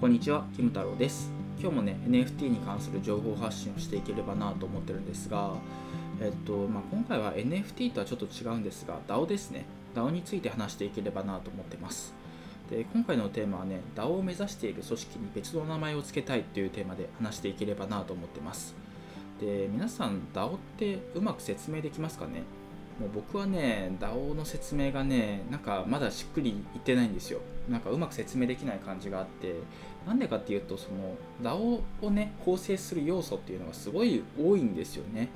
こんにちは、キム太郎です。今日もね、NFT に関する情報発信をしていければなと思ってるんですが、えっとまあ、今回は NFT とはちょっと違うんですが、DAO ですね。DAO について話していければなと思ってます。で今回のテーマはね、DAO を目指している組織に別の名前を付けたいというテーマで話していければなと思ってます。で、皆さん DAO ってうまく説明できますかね？もう僕はね、DAO の説明がね、なんかまだしっくりいってないんですよ。なんかうまく説明できない感じがあって、なんでかっていうと、その DAO をね、構成する要素っていうのがすごい多いんですよね。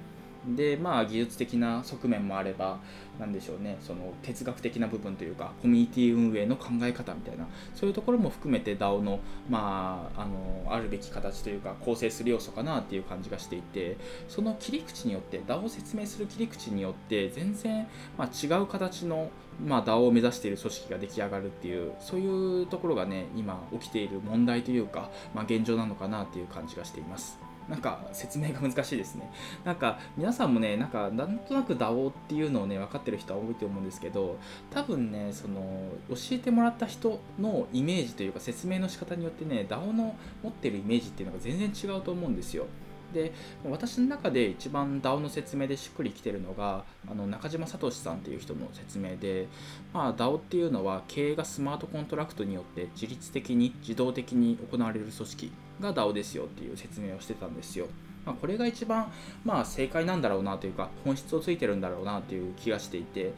で、まあ技術的な側面もあれば、なんでしょうね、その哲学的な部分というか、コミュニティ運営の考え方みたいな、そういうところも含めて DAO の、まあ、あの、あるべき形というか、構成する要素かなっていう感じがしていて、その切り口によって、DAO を説明する切り口によって、全然、ま、違う形の、まあ、DAO を目指している組織が出来上がるっていう、そういうところがね、今起きている問題というか、まあ、現状なのかなっていう感じがしています。なんか説明が難しいですね。なんか皆さんもね、なんかなんとなく DAO っていうのをね、分かってる人は多いと思うんですけど、多分ね、その教えてもらった人のイメージというか説明の仕方によってね、DAO の持ってるイメージっていうのが全然違うと思うんですよ。で私の中で一番 DAO の説明でしっくりきてるのがあの中島聡さんっていう人の説明で、まあ、DAO っていうのは経営がスマートコントラクトによって自律的に自動的に行われる組織が DAO ですよっていう説明をしてたんですよ。まあ、これが一番、まあ、正解なんだろうなというか本質をついてるんだろうなという気がしていて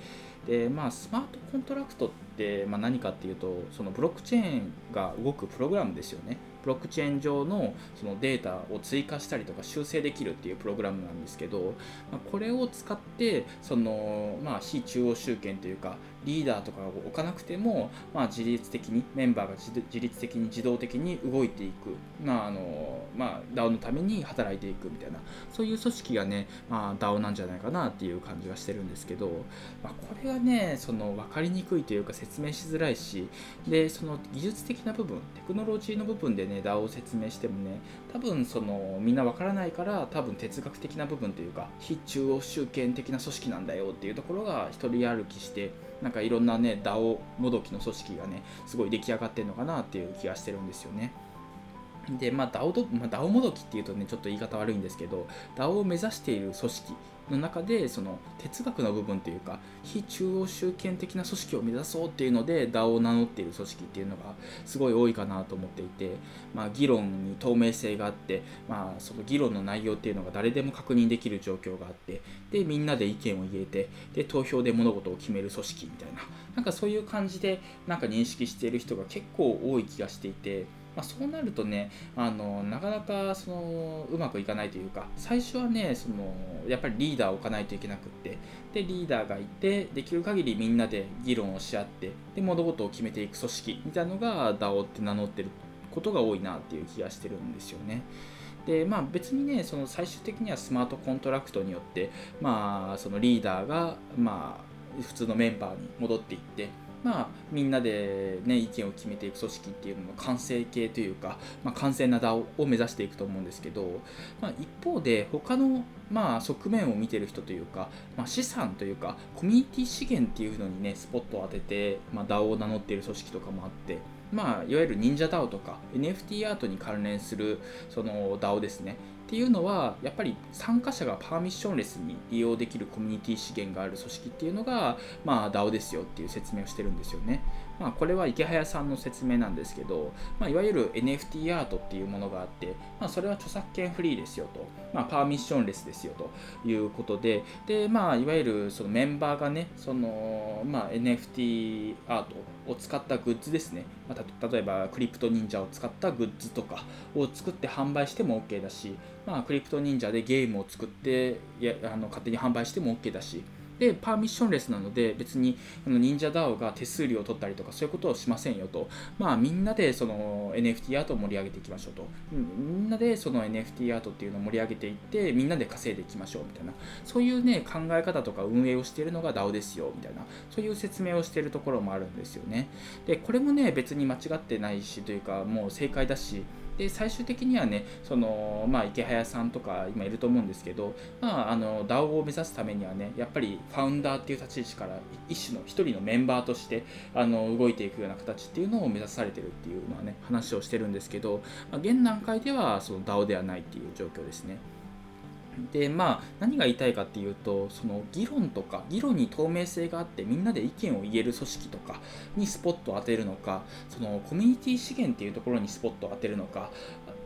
で、まあ、スマートコントラクトって、まあ、何かっていうとそのブロックチェーンが動くプログラムですよね。ブロックチェーン上のそのデータを追加したりとか修正できるっていうプログラムなんですけど、まあ、これを使ってその、まあ、非中央集権というかリーダーとかを置かなくても、まあ、自律的にメンバーが自律的に自動的に動いていく、まああのまあ、DAO のために働いていくみたいな。そういう組織がね、まあ、DAO なんじゃないかなっていう感じがしてるんですけど、まあ、これがねその分かりにくいというか説明しづらいしでその技術的な部分テクノロジーの部分でね値段を説明してもね多分そのみんなわからないから多分哲学的な部分というか非中央集権的な組織なんだよっていうところが一人歩きしてなんかいろんなね DAO もどきの組織がねすごい出来上がってるのかなっていう気がしてるんですよね。で、まあ、DAO ど、まあ、DAO もどきっていうとね、ちょっと言い方悪いんですけど、DAO を目指している組織の中で、その哲学の部分というか、非中央集権的な組織を目指そうっていうので、DAO を名乗っている組織っていうのがすごい多いかなと思っていて、まあ、議論に透明性があって、まあ、その議論の内容っていうのが誰でも確認できる状況があって、で、みんなで意見を言えて、で、投票で物事を決める組織みたいな、なんかそういう感じで、なんか認識している人が結構多い気がしていて、まあ、そうなるとねあのなかなかそのうまくいかないというか最初はねそのやっぱりリーダーを置かないといけなくってでリーダーがいてできる限りみんなで議論をし合ってで物事を決めていく組織みたいなのが DAO って名乗ってることが多いなっていう気がしてるんですよね。でまあ、別にねその最終的にはスマートコントラクトによって、まあ、そのリーダーが、まあ、普通のメンバーに戻っていってまあ、みんなで、ね、意見を決めていく組織っていうのの完成形というか、まあ、完全な DAO を目指していくと思うんですけど、まあ、一方で他の、まあ、側面を見てる人というか、まあ、資産というかコミュニティ資源っていうのにねスポットを当てて、まあ、DAO を名乗っている組織とかもあってまあ、いわゆる忍者 DAO とか NFT アートに関連するその DAO ですね。っていうのはやっぱり参加者がパーミッションレスに利用できるコミュニティ資源がある組織っていうのが、まあ、DAO ですよっていう説明をしてるんですよね。まあ、これは池早さんの説明なんですけど、まあ、いわゆる NFT アートっていうものがあって、まあ、それは著作権フリーですよと、まあ、パーミッションレスですよと。いうことでで、まあ、いわゆるそのメンバーがねその、まあ、NFT アートを使ったグッズですね、まあ、例えばクリプト忍者を使ったグッズとかを作って販売しても OK だし、まあ、クリプト忍者でゲームを作ってやあの勝手に販売しても OK だしでパーミッションレスなので別にあの忍者 DAO が手数料を取ったりとかそういうことをしませんよと、まあ、みんなでその NFT アートを盛り上げていきましょうと。みんなでその NFT アートっていうのを盛り上げていってみんなで稼いでいきましょうみたいな。そういうね考え方とか運営をしているのが DAO ですよみたいな。そういう説明をしているところもあるんですよね。でこれもね別に間違ってないしというかもう正解だしで最終的にはねその、まあ、池早さんとか今いると思うんですけど、まあ、あの DAO を目指すためにはねやっぱりファウンダーっていう立ち位置から一種の一人のメンバーとしてあの動いていくような形っていうのを目指されてるっていうのはね話をしてるんですけど、まあ、現段階ではその DAO ではないっていう状況ですね。でまあ何が言いたいかっていうとその議論とか議論に透明性があってみんなで意見を言える組織とかにスポットを当てるのかそのコミュニティ資源っていうところにスポットを当てるのか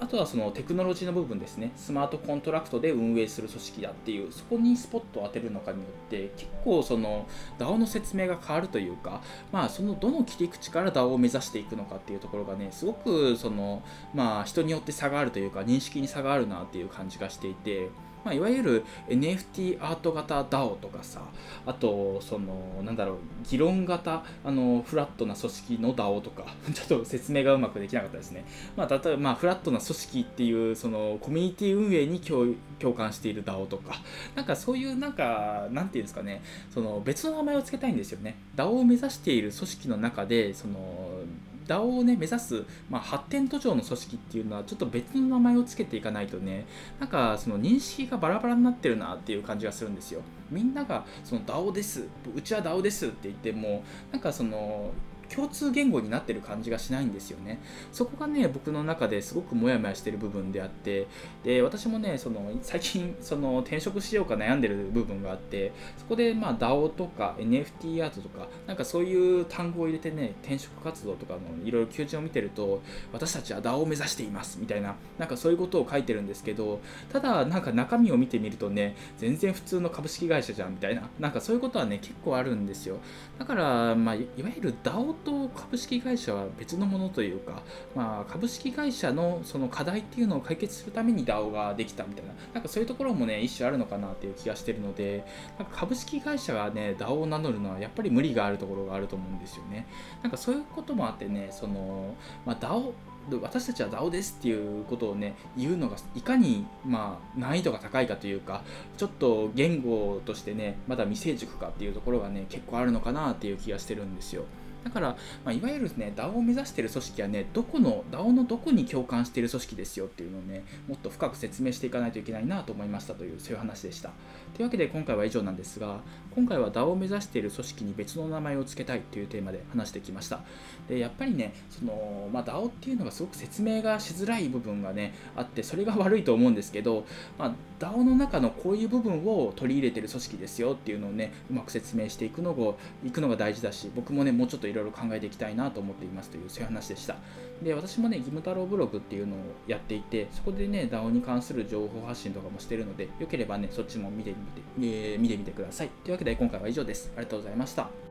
あとはそのテクノロジーの部分ですね。スマートコントラクトで運営する組織だっていうそこにスポットを当てるのかによって結構その DAO の説明が変わるというかまあそのどの切り口から DAO を目指していくのかっていうところがねすごくそのまあ人によって差があるというか認識に差があるなっていう感じがしていてまあ、いわゆる NFT アート型 DAO とかさあとそのなんだろう議論型あのフラットな組織の DAO とか ちょっと説明がうまくできなかったですね、まあ、例えば、まあ、フラットな組織っていうそのコミュニティ運営に共感している DAO とかなんかそういうなんかなんていうんですかねその別の名前を付けたいんですよね。DAO を目指している組織の中でその DAO をね目指す、まあ、発展途上の組織っていうのはちょっと別の名前を付けていかないとねなんかその認識がバラバラになってるなっていう感じがするんですよ。みんながその DAO です。うちは DAO ですって言ってもなんかその共通言語になってる感じがしないんですよね。そこがね、僕の中ですごくモヤモヤしてる部分であって、で、私もね、その最近、その転職しようか悩んでる部分があって、そこでまあ DAO とか NFT アートとか、なんかそういう単語を入れてね、転職活動とかのいろいろ求人を見てると、私たちは DAO を目指していますみたいな、なんかそういうことを書いてるんですけど、ただなんか中身を見てみるとね、全然普通の株式会社じゃんみたいな、なんかそういうことはね、結構あるんですよ。だから、まあ、いわゆる DAO と株式会社は別のものというか、まあ、株式会社のその課題っていうのを解決するために DAO ができたみたいな、なんかそういうところもね、一種あるのかなっていう気がしてるので、なんか株式会社がね、DAO を名乗るのはやっぱり無理があるところがあると思うんですよね。なんかそういうこともあってね、その、まあ、DAO 私たちは DAO ですっていうことをね言うのがいかに、まあ、難易度が高いかというかちょっと言語としてねまだ未成熟かっていうところがね結構あるのかなっていう気がしてるんですよ。だから、まあ、いわゆるね DAO を目指している組織はねどこの DAO のどこに共感している組織ですよっていうのをねもっと深く説明していかないといけないなと思いましたというそういう話でした。というわけで今回は以上なんですが今回は DAO を目指している組織に別の名前を付けたいというテーマで話してきました。でやっぱりねその、まあ、DAO っていうのがすごく説明がしづらい部分がねあってそれが悪いと思うんですけど、まあ、DAO の中のこういう部分を取り入れてる組織ですよっていうのをねうまく説明していくのがいくのが大事だし僕もねもうちょっとといろいろ考えていきたいなと思っていますというそういう話でした。で私もね義務太郎ブログっていうのをやっていてそこでね DAO に関する情報発信とかもしてるのでよければねそっちも見てみて、えー、見てみてください。というわけで今回は以上です。ありがとうございました。